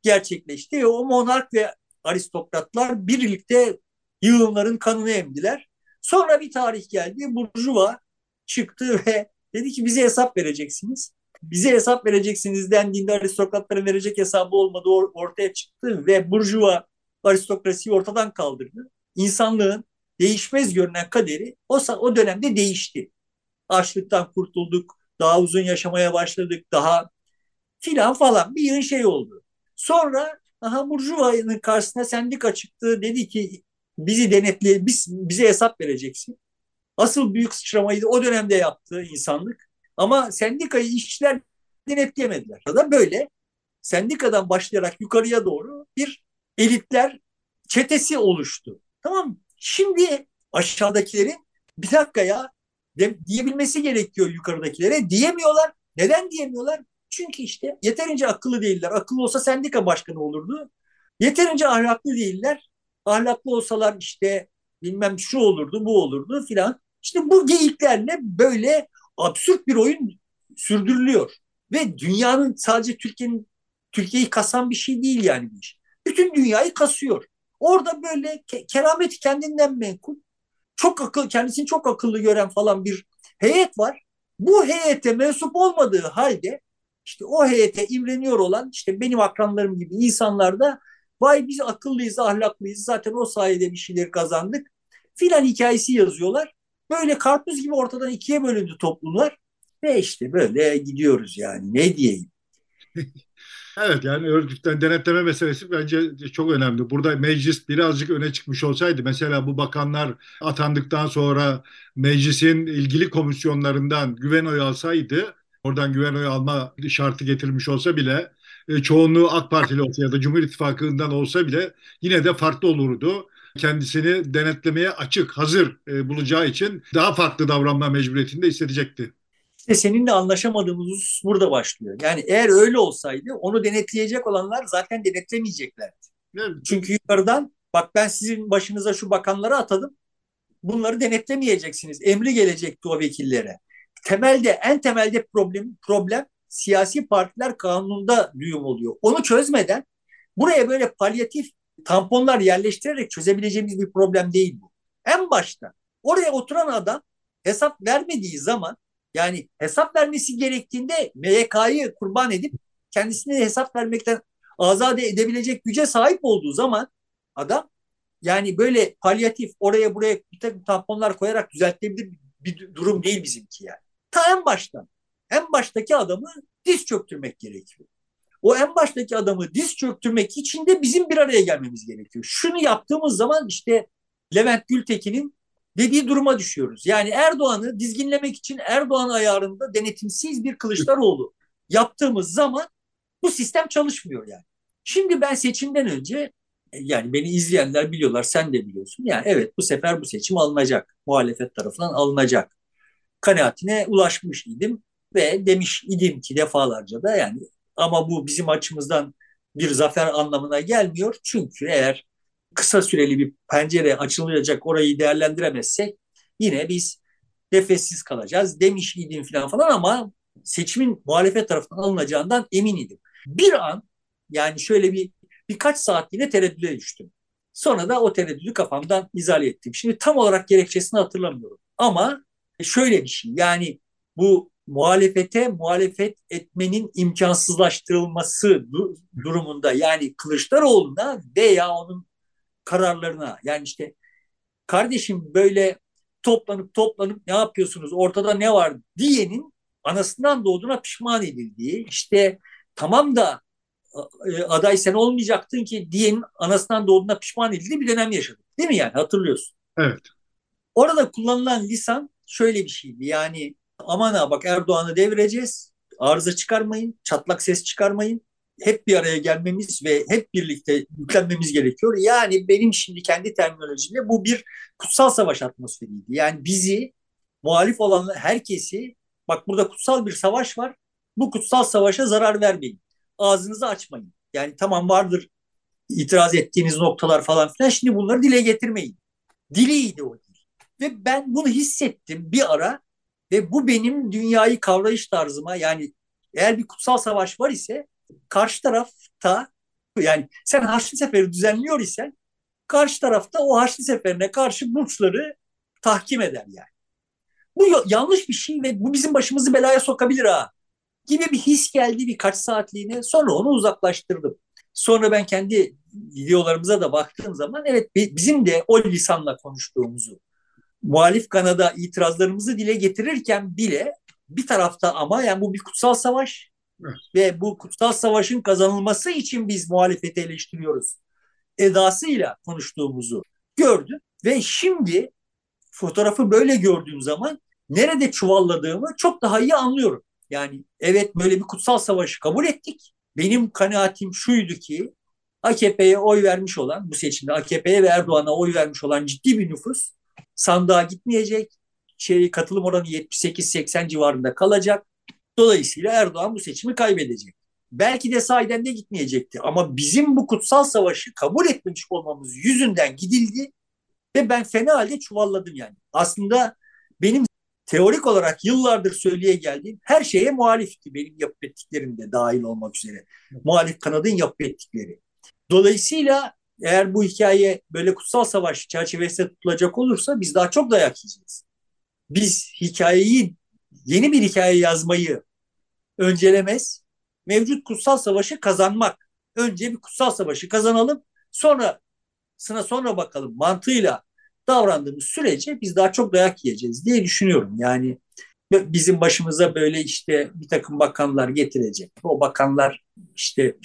gerçekleşti. O monark ve aristokratlar birlikte yığınların kanını emdiler. Sonra bir tarih geldi. Burjuva çıktı ve dedi ki bize hesap vereceksiniz. Bize hesap vereceksiniz dendiğinde aristokratların verecek hesabı olmadığı ortaya çıktı ve Burjuva aristokrasiyi ortadan kaldırdı. İnsanlığın değişmez görünen kaderi o, o dönemde değişti. Açlıktan kurtulduk, daha uzun yaşamaya başladık, daha filan falan bir yığın şey oldu. Sonra aha Burjuva'nın karşısına sendika çıktı. Dedi ki bizi denetle, biz, bize hesap vereceksin. Asıl büyük sıçramayı o dönemde yaptı insanlık. Ama sendikayı işçiler denetleyemediler. Da böyle sendikadan başlayarak yukarıya doğru bir elitler çetesi oluştu. Tamam Şimdi aşağıdakilerin bir dakika ya de, diyebilmesi gerekiyor yukarıdakilere. Diyemiyorlar. Neden diyemiyorlar? Çünkü işte yeterince akıllı değiller. Akıllı olsa sendika başkanı olurdu. Yeterince ahlaklı değiller. Ahlaklı olsalar işte bilmem şu olurdu, bu olurdu filan. İşte bu geyiklerle böyle absürt bir oyun sürdürülüyor. Ve dünyanın sadece Türkiye'nin Türkiye'yi kasan bir şey değil yani bu iş. Bütün dünyayı kasıyor. Orada böyle ke keramet kendinden menkul, çok akıl, kendisini çok akıllı gören falan bir heyet var. Bu heyete mensup olmadığı halde işte o heyete imreniyor olan işte benim akranlarım gibi insanlar da vay biz akıllıyız, ahlaklıyız zaten o sayede bir şeyler kazandık filan hikayesi yazıyorlar. Böyle karpuz gibi ortadan ikiye bölündü toplumlar ve işte böyle gidiyoruz yani ne diyeyim. Evet yani örgütten denetleme meselesi bence çok önemli. Burada meclis birazcık öne çıkmış olsaydı mesela bu bakanlar atandıktan sonra meclisin ilgili komisyonlarından güven oyu alsaydı oradan güven oyu alma şartı getirmiş olsa bile e, çoğunluğu AK Partili olsa ya da Cumhur İttifakı'ndan olsa bile yine de farklı olurdu. Kendisini denetlemeye açık, hazır e, bulacağı için daha farklı davranma mecburiyetinde hissedecekti. İşte seninle anlaşamadığımız burada başlıyor. Yani eğer öyle olsaydı onu denetleyecek olanlar zaten denetlemeyeceklerdi. Evet. Çünkü yukarıdan bak ben sizin başınıza şu bakanları atadım. Bunları denetlemeyeceksiniz. Emri gelecekti o vekillere. Temelde en temelde problem problem siyasi partiler kanununda düğüm oluyor. Onu çözmeden buraya böyle palyatif tamponlar yerleştirerek çözebileceğimiz bir problem değil bu. En başta oraya oturan adam hesap vermediği zaman yani hesap vermesi gerektiğinde MYK'yı kurban edip kendisine hesap vermekten azade edebilecek güce sahip olduğu zaman adam yani böyle palyatif oraya buraya bir takım tamponlar koyarak düzeltilebilir bir durum değil bizimki yani. Ta en baştan, en baştaki adamı diz çöktürmek gerekiyor. O en baştaki adamı diz çöktürmek için de bizim bir araya gelmemiz gerekiyor. Şunu yaptığımız zaman işte Levent Gültekin'in dediği duruma düşüyoruz. Yani Erdoğan'ı dizginlemek için Erdoğan ayarında denetimsiz bir Kılıçdaroğlu yaptığımız zaman bu sistem çalışmıyor yani. Şimdi ben seçimden önce yani beni izleyenler biliyorlar, sen de biliyorsun. Yani evet bu sefer bu seçim alınacak. Muhalefet tarafından alınacak. Kanaatine ulaşmış idim ve demiş idim ki defalarca da yani ama bu bizim açımızdan bir zafer anlamına gelmiyor. Çünkü eğer kısa süreli bir pencere açılacak orayı değerlendiremezsek yine biz nefessiz kalacağız demiş idim falan falan ama seçimin muhalefet tarafından alınacağından emin idim. Bir an yani şöyle bir birkaç saat yine tereddüde düştüm. Sonra da o tereddüdü kafamdan izale ettim. Şimdi tam olarak gerekçesini hatırlamıyorum. Ama şöyle bir şey yani bu muhalefete muhalefet etmenin imkansızlaştırılması durumunda yani Kılıçdaroğlu'na veya onun kararlarına yani işte kardeşim böyle toplanıp toplanıp ne yapıyorsunuz ortada ne var diyenin anasından doğduğuna pişman edildiği işte tamam da e, aday sen olmayacaktın ki diyenin anasından doğduğuna pişman edildiği bir dönem yaşadık. Değil mi yani hatırlıyorsun? Evet. Orada kullanılan lisan şöyle bir şeydi yani aman ha bak Erdoğan'ı devireceğiz arıza çıkarmayın çatlak ses çıkarmayın hep bir araya gelmemiz ve hep birlikte yüklenmemiz gerekiyor. Yani benim şimdi kendi terminolojimle bu bir kutsal savaş atmosferiydi. Yani bizi muhalif olan herkesi bak burada kutsal bir savaş var. Bu kutsal savaşa zarar vermeyin. Ağzınızı açmayın. Yani tamam vardır itiraz ettiğiniz noktalar falan filan. Şimdi bunları dile getirmeyin. Diliydi o dil. Ve ben bunu hissettim bir ara ve bu benim dünyayı kavrayış tarzıma yani eğer bir kutsal savaş var ise karşı tarafta yani sen Haçlı Seferi düzenliyor isen karşı tarafta o Haçlı Seferi'ne karşı burçları tahkim eder yani. Bu yanlış bir şey ve bu bizim başımızı belaya sokabilir ha gibi bir his geldi birkaç saatliğine. Sonra onu uzaklaştırdım. Sonra ben kendi videolarımıza da baktığım zaman evet bizim de o lisanla konuştuğumuzu, muhalif kanada itirazlarımızı dile getirirken bile bir tarafta ama yani bu bir kutsal savaş evet. ve bu kutsal savaşın kazanılması için biz muhalefeti eleştiriyoruz edasıyla konuştuğumuzu gördüm ve şimdi fotoğrafı böyle gördüğüm zaman nerede çuvalladığımı çok daha iyi anlıyorum. Yani evet böyle bir kutsal savaşı kabul ettik. Benim kanaatim şuydu ki AKP'ye oy vermiş olan bu seçimde AKP'ye ve Erdoğan'a oy vermiş olan ciddi bir nüfus sandığa gitmeyecek. Şey, katılım oranı 78-80 civarında kalacak. Dolayısıyla Erdoğan bu seçimi kaybedecek. Belki de sahiden de gitmeyecekti. Ama bizim bu kutsal savaşı kabul etmemiş olmamız yüzünden gidildi ve ben fena halde çuvalladım yani. Aslında benim teorik olarak yıllardır söyleye geldiğim her şeye muhalifti benim yapıp ettiklerim de dahil olmak üzere. Muhalif kanadın yapıp ettikleri. Dolayısıyla eğer bu hikaye böyle kutsal savaş çerçevesinde tutulacak olursa biz daha çok dayak yiyeceğiz. Biz hikayeyi, yeni bir hikaye yazmayı öncelemez, mevcut kutsal savaşı kazanmak. Önce bir kutsal savaşı kazanalım, sonra sına sonra bakalım mantığıyla davrandığımız sürece biz daha çok dayak yiyeceğiz diye düşünüyorum. Yani bizim başımıza böyle işte bir takım bakanlar getirecek. O bakanlar işte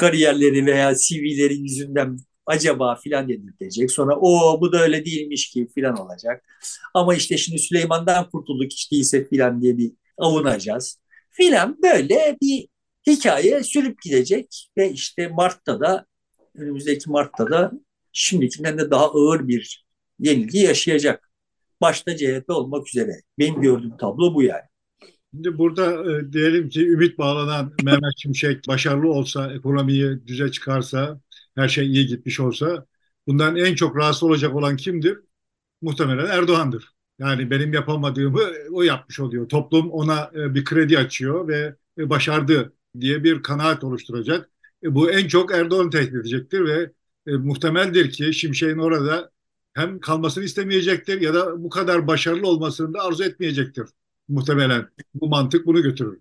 kariyerleri veya CV'leri yüzünden acaba filan dedirtecek. Sonra o bu da öyle değilmiş ki filan olacak. Ama işte şimdi Süleyman'dan kurtulduk hiç değilse filan diye bir avunacağız. Filan böyle bir hikaye sürüp gidecek ve işte Mart'ta da önümüzdeki Mart'ta da şimdikinden de daha ağır bir yenilgi yaşayacak. Başta CHP olmak üzere. Benim gördüğüm tablo bu yani. Şimdi burada e, diyelim ki ümit bağlanan Mehmet Şimşek başarılı olsa, ekonomiyi düze çıkarsa, her şey iyi gitmiş olsa bundan en çok rahatsız olacak olan kimdir? Muhtemelen Erdoğan'dır. Yani benim yapamadığımı o yapmış oluyor. Toplum ona e, bir kredi açıyor ve e, başardı diye bir kanaat oluşturacak. E, bu en çok Erdoğan'ı tehdit edecektir ve e, muhtemeldir ki Şimşek'in orada hem kalmasını istemeyecektir ya da bu kadar başarılı olmasını da arzu etmeyecektir muhtemelen. Bu mantık bunu götürür.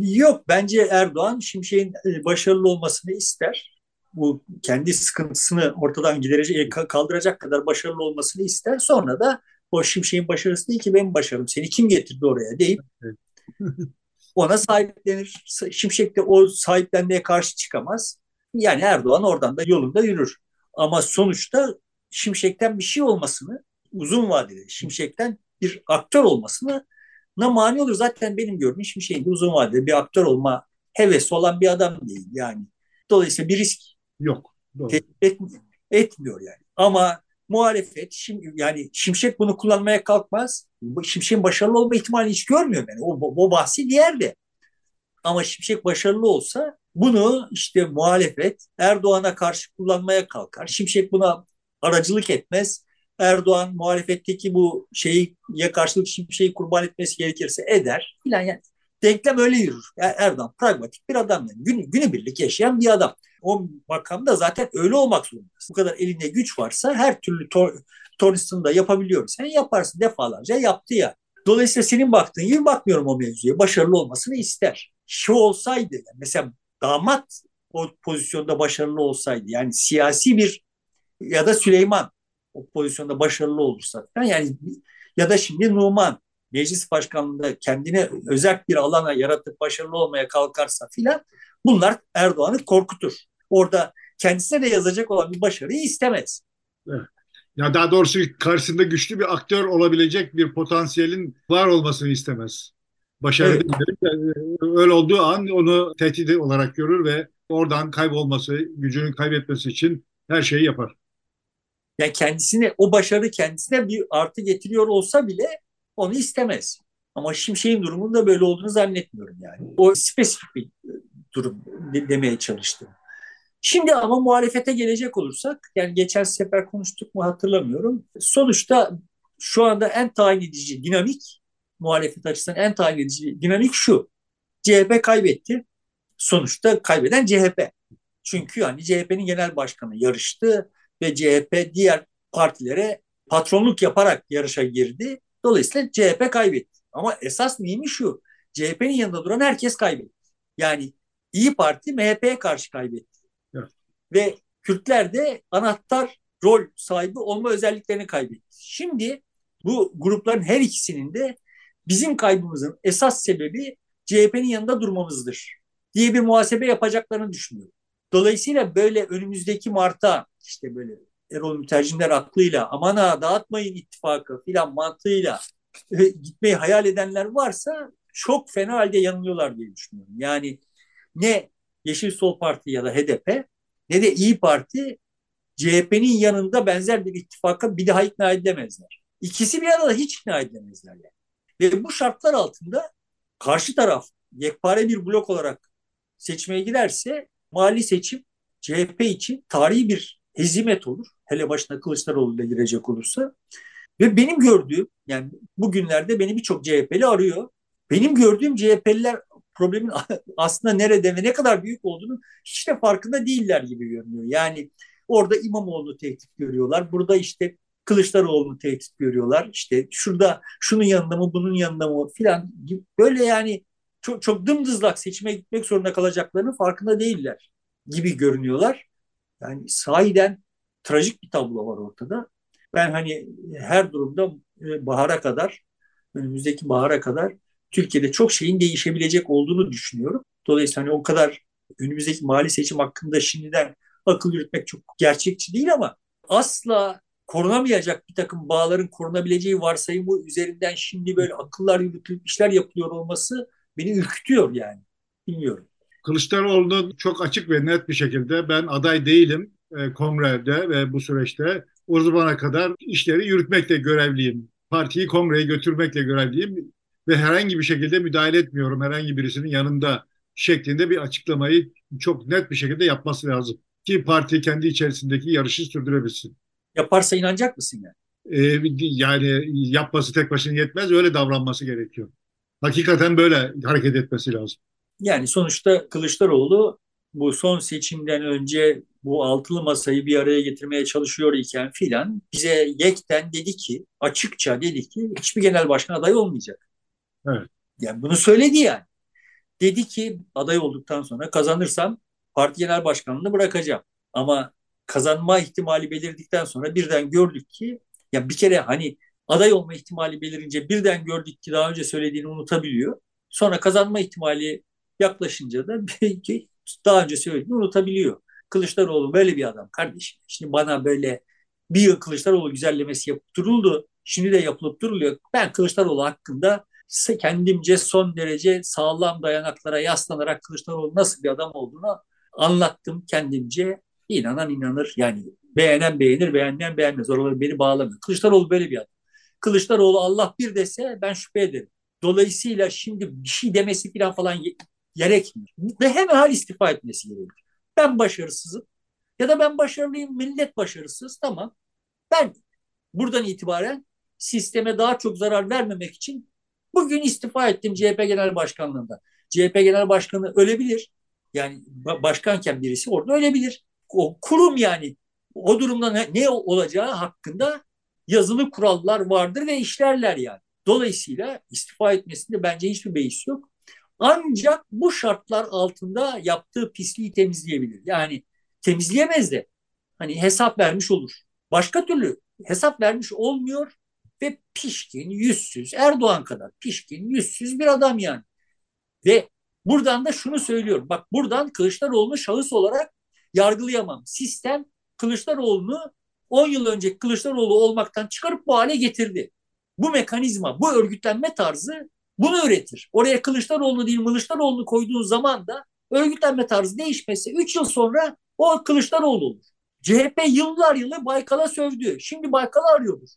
Yok bence Erdoğan Şimşek'in e, başarılı olmasını ister. Bu kendi sıkıntısını ortadan giderecek, e, kaldıracak kadar başarılı olmasını ister. Sonra da o Şimşek'in başarısı değil ki benim başarım. Seni kim getirdi oraya deyip ona sahiplenir. Şimşek de o sahiplenmeye karşı çıkamaz. Yani Erdoğan oradan da yolunda yürür. Ama sonuçta Şimşek'ten bir şey olmasını uzun vadede Şimşek'ten bir aktör olmasını na mani olur. Zaten benim gördüğüm Şimşek'in uzun vadede bir aktör olma hevesi olan bir adam değil yani. Dolayısıyla bir risk yok. Et, etmiyor yani. Ama muhalefet şimdi yani Şimşek bunu kullanmaya kalkmaz. Şimşek'in başarılı olma ihtimali hiç görmüyorum yani. O, o bahsi diğerde. Ama Şimşek başarılı olsa bunu işte muhalefet Erdoğan'a karşı kullanmaya kalkar. Şimşek buna aracılık etmez. Erdoğan muhalefetteki bu şeyi ya karşılık şeyi kurban etmesi gerekirse eder filan yani denklem öyle yürür. Yani Erdoğan pragmatik bir adam yani gün, günübirlik yaşayan bir adam. O makamda zaten öyle olmak zorunda. Bu kadar elinde güç varsa her türlü tor, tornisini da yapabiliyor. Sen yaparsın defalarca yaptı ya. Dolayısıyla senin baktığın gibi bakmıyorum o mevzuya. Başarılı olmasını ister. Şu olsaydı mesela damat o pozisyonda başarılı olsaydı yani siyasi bir ya da Süleyman o pozisyonda başarılı olursa yani ya da şimdi Numan meclis başkanlığında kendine özel bir alana yaratıp başarılı olmaya kalkarsa filan bunlar Erdoğan'ı korkutur. Orada kendisine de yazacak olan bir başarıyı istemez. Evet. Ya daha doğrusu karşısında güçlü bir aktör olabilecek bir potansiyelin var olmasını istemez. Başarı evet. öyle olduğu an onu tehdit olarak görür ve oradan kaybolması, gücünü kaybetmesi için her şeyi yapar. Yani kendisine o başarı kendisine bir artı getiriyor olsa bile onu istemez. Ama Şimşek'in durumunda böyle olduğunu zannetmiyorum yani. O spesifik bir durum demeye çalıştım. Şimdi ama muhalefete gelecek olursak, yani geçen sefer konuştuk mu hatırlamıyorum. Sonuçta şu anda en tayin edici dinamik, muhalefet açısından en tayin edici dinamik şu. CHP kaybetti. Sonuçta kaybeden CHP. Çünkü yani CHP'nin genel başkanı yarıştı ve CHP diğer partilere patronluk yaparak yarışa girdi. Dolayısıyla CHP kaybetti. Ama esas neymiş şu? CHP'nin yanında duran herkes kaybetti. Yani İyi Parti MHP'ye karşı kaybetti. Evet. Ve Kürtler de anahtar rol sahibi olma özelliklerini kaybetti. Şimdi bu grupların her ikisinin de bizim kaybımızın esas sebebi CHP'nin yanında durmamızdır diye bir muhasebe yapacaklarını düşünüyorum. Dolayısıyla böyle önümüzdeki Mart'a işte böyle Erol Mütercimler aklıyla aman ha dağıtmayın ittifakı filan mantığıyla e, gitmeyi hayal edenler varsa çok fena halde yanılıyorlar diye düşünüyorum. Yani ne Yeşil Sol Parti ya da HDP ne de İyi Parti CHP'nin yanında benzer bir ittifaka bir daha ikna edilemezler. İkisi bir arada hiç ikna edilemezler. Yani. Ve bu şartlar altında karşı taraf yekpare bir blok olarak seçmeye giderse mali seçim CHP için tarihi bir hezimet olur. Hele başına Kılıçdaroğlu ile girecek olursa. Ve benim gördüğüm yani bugünlerde beni birçok CHP'li arıyor. Benim gördüğüm CHP'liler problemin aslında nerede ve ne kadar büyük olduğunu hiç de farkında değiller gibi görünüyor. Yani orada İmamoğlu tehdit görüyorlar. Burada işte Kılıçdaroğlu'nu tehdit görüyorlar. İşte şurada şunun yanında mı bunun yanında mı filan böyle yani çok, çok dımdızlak seçime gitmek zorunda kalacaklarının farkında değiller gibi görünüyorlar. Yani sahiden trajik bir tablo var ortada. Ben hani her durumda e, bahara kadar, önümüzdeki bahara kadar Türkiye'de çok şeyin değişebilecek olduğunu düşünüyorum. Dolayısıyla hani o kadar önümüzdeki mali seçim hakkında şimdiden akıl yürütmek çok gerçekçi değil ama asla korunamayacak bir takım bağların korunabileceği varsayımı üzerinden şimdi böyle akıllar yürütülüp işler yapılıyor olması beni ürkütüyor yani. Bilmiyorum. Kılıçdaroğlu'nun çok açık ve net bir şekilde ben aday değilim e, kongrede ve bu süreçte o zamana kadar işleri yürütmekle görevliyim. Partiyi kongreye götürmekle görevliyim ve herhangi bir şekilde müdahale etmiyorum herhangi birisinin yanında şeklinde bir açıklamayı çok net bir şekilde yapması lazım. Ki parti kendi içerisindeki yarışı sürdürebilsin. Yaparsa inanacak mısın yani? Ee, yani yapması tek başına yetmez öyle davranması gerekiyor. Hakikaten böyle hareket etmesi lazım. Yani sonuçta Kılıçdaroğlu bu son seçimden önce bu altılı masayı bir araya getirmeye çalışıyor iken filan bize yekten dedi ki açıkça dedi ki hiçbir genel başkan adayı olmayacak. Evet. Yani bunu söyledi yani. Dedi ki aday olduktan sonra kazanırsam parti genel başkanlığını bırakacağım. Ama kazanma ihtimali belirdikten sonra birden gördük ki ya bir kere hani aday olma ihtimali belirince birden gördük ki daha önce söylediğini unutabiliyor. Sonra kazanma ihtimali yaklaşınca da belki daha önce söylediğini unutabiliyor. Kılıçdaroğlu böyle bir adam kardeşim. Şimdi bana böyle bir yıl Kılıçdaroğlu güzellemesi yapıp duruldu. Şimdi de yapılıp duruluyor. Ben Kılıçdaroğlu hakkında kendimce son derece sağlam dayanaklara yaslanarak Kılıçdaroğlu nasıl bir adam olduğunu anlattım kendimce. İnanan inanır. Yani beğenen beğenir, beğenmeyen beğenmez. Oraları beni bağlamıyor. Kılıçdaroğlu böyle bir adam. Kılıçdaroğlu Allah bir dese ben şüphe ederim. Dolayısıyla şimdi bir şey demesi falan falan gerekmiyor. Ve hemen istifa etmesi gerekiyor. Ben başarısızım ya da ben başarılıyım, millet başarısız tamam. Ben buradan itibaren sisteme daha çok zarar vermemek için bugün istifa ettim CHP Genel Başkanlığında. CHP Genel Başkanı ölebilir. Yani başkanken birisi orada ölebilir. O kurum yani o durumda ne, ne olacağı hakkında yazılı kurallar vardır ve işlerler yani. Dolayısıyla istifa etmesinde bence hiçbir beis yok. Ancak bu şartlar altında yaptığı pisliği temizleyebilir. Yani temizleyemez de hani hesap vermiş olur. Başka türlü hesap vermiş olmuyor ve pişkin, yüzsüz, Erdoğan kadar pişkin, yüzsüz bir adam yani. Ve buradan da şunu söylüyorum. Bak buradan Kılıçdaroğlu'nu şahıs olarak yargılayamam. Sistem Kılıçdaroğlu'nu 10 yıl önce Kılıçdaroğlu olmaktan çıkarıp bu hale getirdi. Bu mekanizma, bu örgütlenme tarzı bunu üretir. Oraya Kılıçdaroğlu değil Kılıçdaroğlu koyduğun zaman da örgütlenme tarzı değişmesi 3 yıl sonra o Kılıçdaroğlu olur. CHP yıllar yılı Baykal'a sövdü. Şimdi Baykal'ı arıyordur.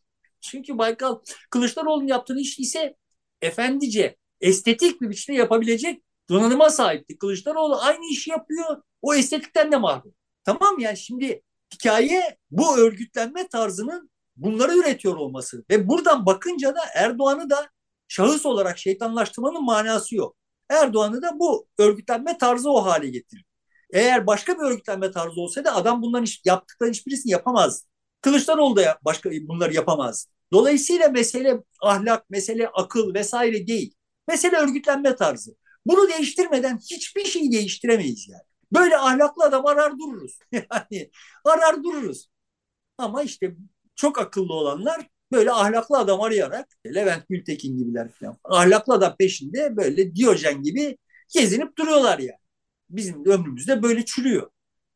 Çünkü Baykal Kılıçdaroğlu'nun yaptığını iş ise efendice, estetik bir biçimde yapabilecek donanıma sahipti. Kılıçdaroğlu aynı işi yapıyor. O estetikten de mahrum. Tamam yani şimdi hikaye bu örgütlenme tarzının bunları üretiyor olması. Ve buradan bakınca da Erdoğan'ı da şahıs olarak şeytanlaştırmanın manası yok. Erdoğan'ı da bu örgütlenme tarzı o hale getirir. Eğer başka bir örgütlenme tarzı olsaydı adam bunların iş, yaptıkları hiçbirisini yapamaz. Kılıçdaroğlu da başka bunları yapamaz. Dolayısıyla mesele ahlak, mesele akıl vesaire değil. Mesele örgütlenme tarzı. Bunu değiştirmeden hiçbir şeyi değiştiremeyiz yani. Böyle ahlaklı adam arar dururuz. yani arar dururuz. Ama işte çok akıllı olanlar böyle ahlaklı adam arayarak Levent Gültekin gibiler falan. Ahlaklı adam peşinde böyle Diyojen gibi gezinip duruyorlar yani. Bizim ömrümüzde böyle çürüyor.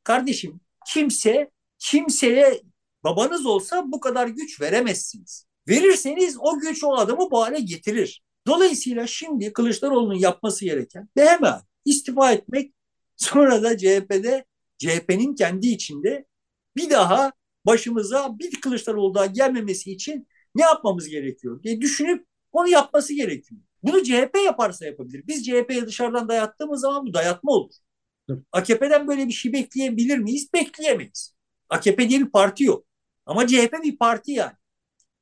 Kardeşim kimse kimseye babanız olsa bu kadar güç veremezsiniz. Verirseniz o güç o adamı bu hale getirir. Dolayısıyla şimdi Kılıçdaroğlu'nun yapması gereken ve hemen istifa etmek sonra da CHP'de CHP'nin kendi içinde bir daha başımıza bir Kılıçdaroğlu daha gelmemesi için ne yapmamız gerekiyor diye düşünüp onu yapması gerekiyor. Bunu CHP yaparsa yapabilir. Biz CHP'ye dışarıdan dayattığımız zaman bu dayatma olur. AKP'den böyle bir şey bekleyebilir miyiz? Bekleyemeyiz. AKP diye bir parti yok. Ama CHP bir parti yani.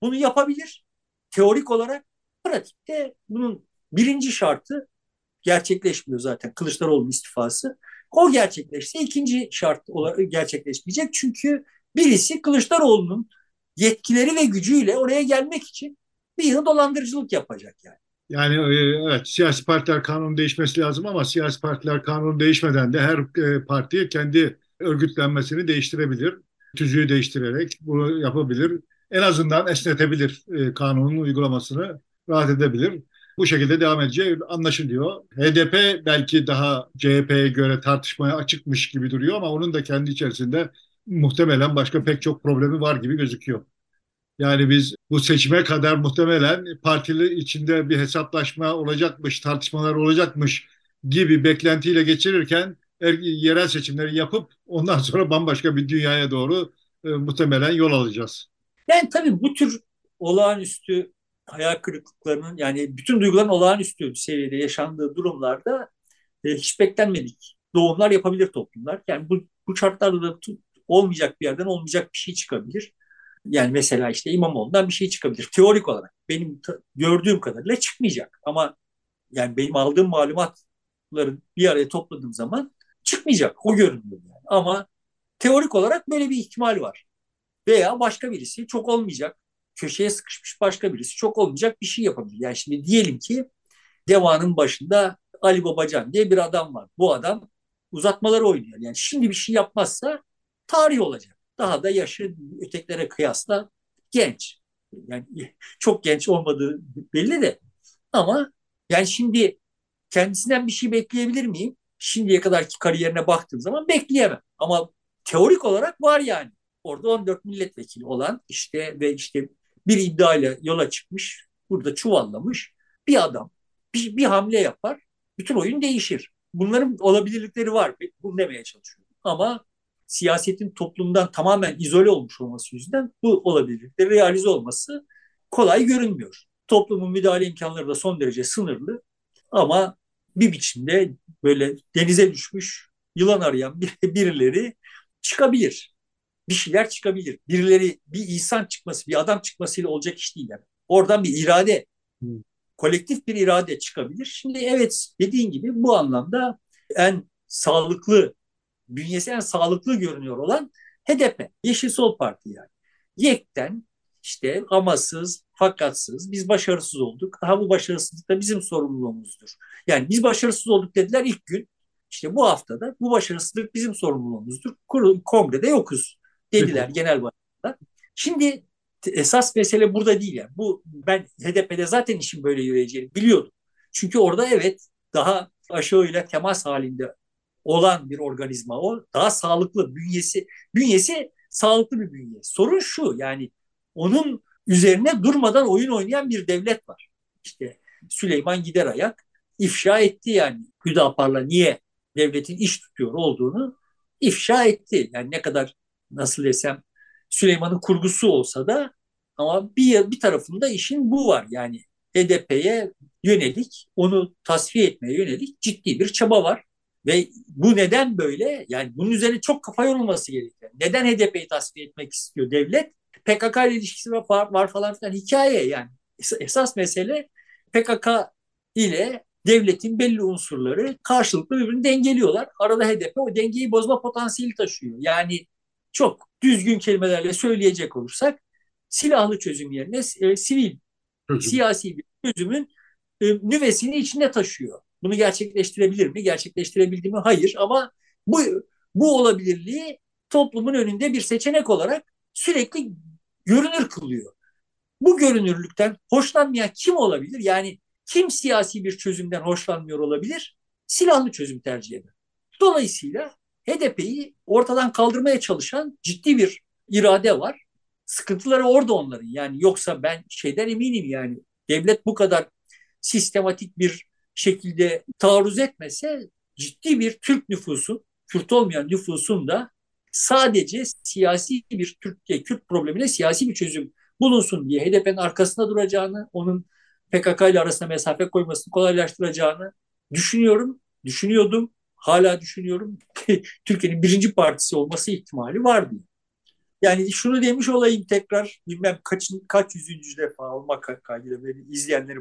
Bunu yapabilir. Teorik olarak pratikte bunun birinci şartı gerçekleşmiyor zaten Kılıçdaroğlu'nun istifası. O gerçekleşse ikinci şart gerçekleşmeyecek. Çünkü birisi Kılıçdaroğlu'nun yetkileri ve gücüyle oraya gelmek için bir yıl dolandırıcılık yapacak yani. Yani e, evet siyasi partiler kanunu değişmesi lazım ama siyasi partiler kanunu değişmeden de her e, parti kendi örgütlenmesini değiştirebilir. Tüzüğü değiştirerek bunu yapabilir. En azından esnetebilir e, kanunun uygulamasını rahat edebilir. Bu şekilde devam edeceği anlaşılıyor. HDP belki daha CHP'ye göre tartışmaya açıkmış gibi duruyor ama onun da kendi içerisinde muhtemelen başka pek çok problemi var gibi gözüküyor. Yani biz bu seçime kadar muhtemelen partili içinde bir hesaplaşma olacakmış, tartışmalar olacakmış gibi beklentiyle geçirirken er, yerel seçimleri yapıp ondan sonra bambaşka bir dünyaya doğru e, muhtemelen yol alacağız. Yani tabii bu tür olağanüstü hayal kırıklıklarının yani bütün duyguların olağanüstü seviyede yaşandığı durumlarda e, hiç beklenmedik doğumlar yapabilir toplumlar. Yani bu, bu şartlarda da olmayacak bir yerden olmayacak bir şey çıkabilir. Yani mesela işte İmamoğlu'ndan bir şey çıkabilir. Teorik olarak benim gördüğüm kadarıyla çıkmayacak. Ama yani benim aldığım malumatları bir araya topladığım zaman çıkmayacak. O görünüyor yani. Ama teorik olarak böyle bir ihtimal var. Veya başka birisi çok olmayacak. Köşeye sıkışmış başka birisi çok olmayacak bir şey yapabilir. Yani şimdi diyelim ki Deva'nın başında Ali Babacan diye bir adam var. Bu adam uzatmaları oynuyor. Yani şimdi bir şey yapmazsa tarih olacak. Daha da yaşı ötekilere kıyasla genç. Yani çok genç olmadığı belli de. Ama yani şimdi kendisinden bir şey bekleyebilir miyim? Şimdiye kadarki kariyerine baktığım zaman bekleyemem. Ama teorik olarak var yani. Orada 14 milletvekili olan işte ve işte bir iddiayla yola çıkmış, burada çuvallamış bir adam bir, bir hamle yapar, bütün oyun değişir. Bunların olabilirlikleri var. Bunu demeye çalışıyorum. Ama siyasetin toplumdan tamamen izole olmuş olması yüzünden bu olabilirlikleri realize olması kolay görünmüyor. Toplumun müdahale imkanları da son derece sınırlı ama bir biçimde böyle denize düşmüş yılan arayan birileri çıkabilir. Bir şeyler çıkabilir. Birileri bir insan çıkması, bir adam çıkmasıyla olacak iş değil. Yani. Oradan bir irade, kolektif bir irade çıkabilir. Şimdi evet dediğin gibi bu anlamda en sağlıklı bünyesi en sağlıklı görünüyor olan HDP, Yeşil Sol Parti yani. Yekten işte amasız, fakatsız, biz başarısız olduk. Daha bu başarısızlık da bizim sorumluluğumuzdur. Yani biz başarısız olduk dediler ilk gün. İşte bu haftada bu başarısızlık bizim sorumluluğumuzdur. Kongrede yokuz dediler genel başkanlar. Şimdi esas mesele burada değil yani. Bu ben HDP'de zaten işin böyle yürüyeceğini biliyordum. Çünkü orada evet daha aşağıyla temas halinde olan bir organizma o. Daha sağlıklı bünyesi. Bünyesi sağlıklı bir bünye. Sorun şu yani onun üzerine durmadan oyun oynayan bir devlet var. İşte Süleyman gider ayak ifşa etti yani Hüdapar'la niye devletin iş tutuyor olduğunu ifşa etti. Yani ne kadar nasıl desem Süleyman'ın kurgusu olsa da Ama bir, bir tarafında işin bu var. Yani HDP'ye yönelik, onu tasfiye etmeye yönelik ciddi bir çaba var. Ve bu neden böyle? Yani bunun üzerine çok kafa yorulması gerekiyor. Neden HDP'yi tasfiye etmek istiyor devlet? PKK ile ilişkisi var, var falan filan hikaye yani. Esas mesele PKK ile devletin belli unsurları karşılıklı birbirini dengeliyorlar. Arada HDP o dengeyi bozma potansiyeli taşıyor. Yani çok düzgün kelimelerle söyleyecek olursak silahlı çözüm yerine e, sivil, çözüm. siyasi bir çözümün e, nüvesini içinde taşıyor. Bunu gerçekleştirebilir mi? Gerçekleştirebildi mi? Hayır ama bu bu olabilirliği toplumun önünde bir seçenek olarak sürekli görünür kılıyor. Bu görünürlükten hoşlanmayan kim olabilir? Yani kim siyasi bir çözümden hoşlanmıyor olabilir? Silahlı çözüm tercih eder. Dolayısıyla HDP'yi ortadan kaldırmaya çalışan ciddi bir irade var. Sıkıntıları orada onların. Yani yoksa ben şeyden eminim yani devlet bu kadar sistematik bir şekilde taarruz etmese ciddi bir Türk nüfusun, Kürt olmayan nüfusun da sadece siyasi bir Türkiye Kürt problemine siyasi bir çözüm bulunsun diye HDP'nin arkasında duracağını, onun PKK ile arasında mesafe koymasını kolaylaştıracağını düşünüyorum, düşünüyordum, hala düşünüyorum. Türkiye'nin birinci partisi olması ihtimali var diye. Yani şunu demiş olayım tekrar bilmem kaç, kaç yüzüncü defa olmak kaydıyla beni izleyenleri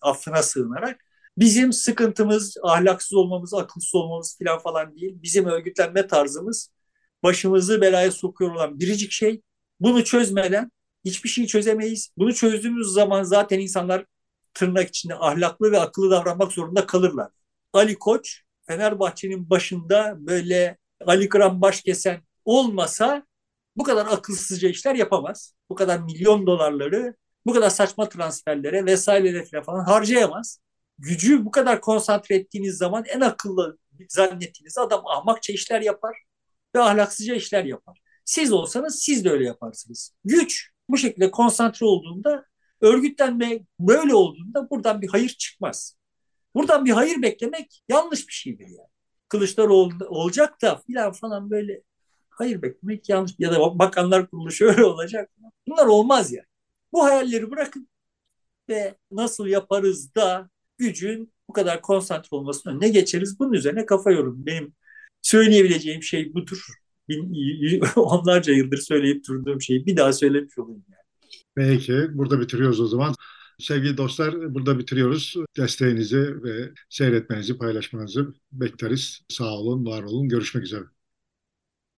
affına sığınarak bizim sıkıntımız ahlaksız olmamız, akılsız olmamız falan falan değil. Bizim örgütlenme tarzımız başımızı belaya sokuyor olan biricik şey. Bunu çözmeden hiçbir şeyi çözemeyiz. Bunu çözdüğümüz zaman zaten insanlar tırnak içinde ahlaklı ve akıllı davranmak zorunda kalırlar. Ali Koç Fenerbahçe'nin başında böyle Ali Kıran baş kesen olmasa bu kadar akılsızca işler yapamaz. Bu kadar milyon dolarları bu kadar saçma transferlere vesairelere falan harcayamaz. Gücü bu kadar konsantre ettiğiniz zaman en akıllı zannettiğiniz adam ahmakça işler yapar ve ahlaksızca işler yapar. Siz olsanız siz de öyle yaparsınız. Güç bu şekilde konsantre olduğunda örgütlenme böyle olduğunda buradan bir hayır çıkmaz. Buradan bir hayır beklemek yanlış bir şeydir yani. Kılıçdaroğlu olacak da filan falan böyle hayır beklemek yanlış. Ya da bakanlar kurulu şöyle olacak. Bunlar olmaz yani. Bu hayalleri bırakın ve nasıl yaparız da gücün bu kadar konsantre olmasının önüne geçeriz. Bunun üzerine kafa yorum. Benim söyleyebileceğim şey budur. Onlarca yıldır söyleyip durduğum şeyi bir daha söylemiş olayım yani. Peki, burada bitiriyoruz o zaman. Sevgili dostlar, burada bitiriyoruz. Desteğinizi ve seyretmenizi, paylaşmanızı bekleriz. Sağ olun, var olun. Görüşmek üzere.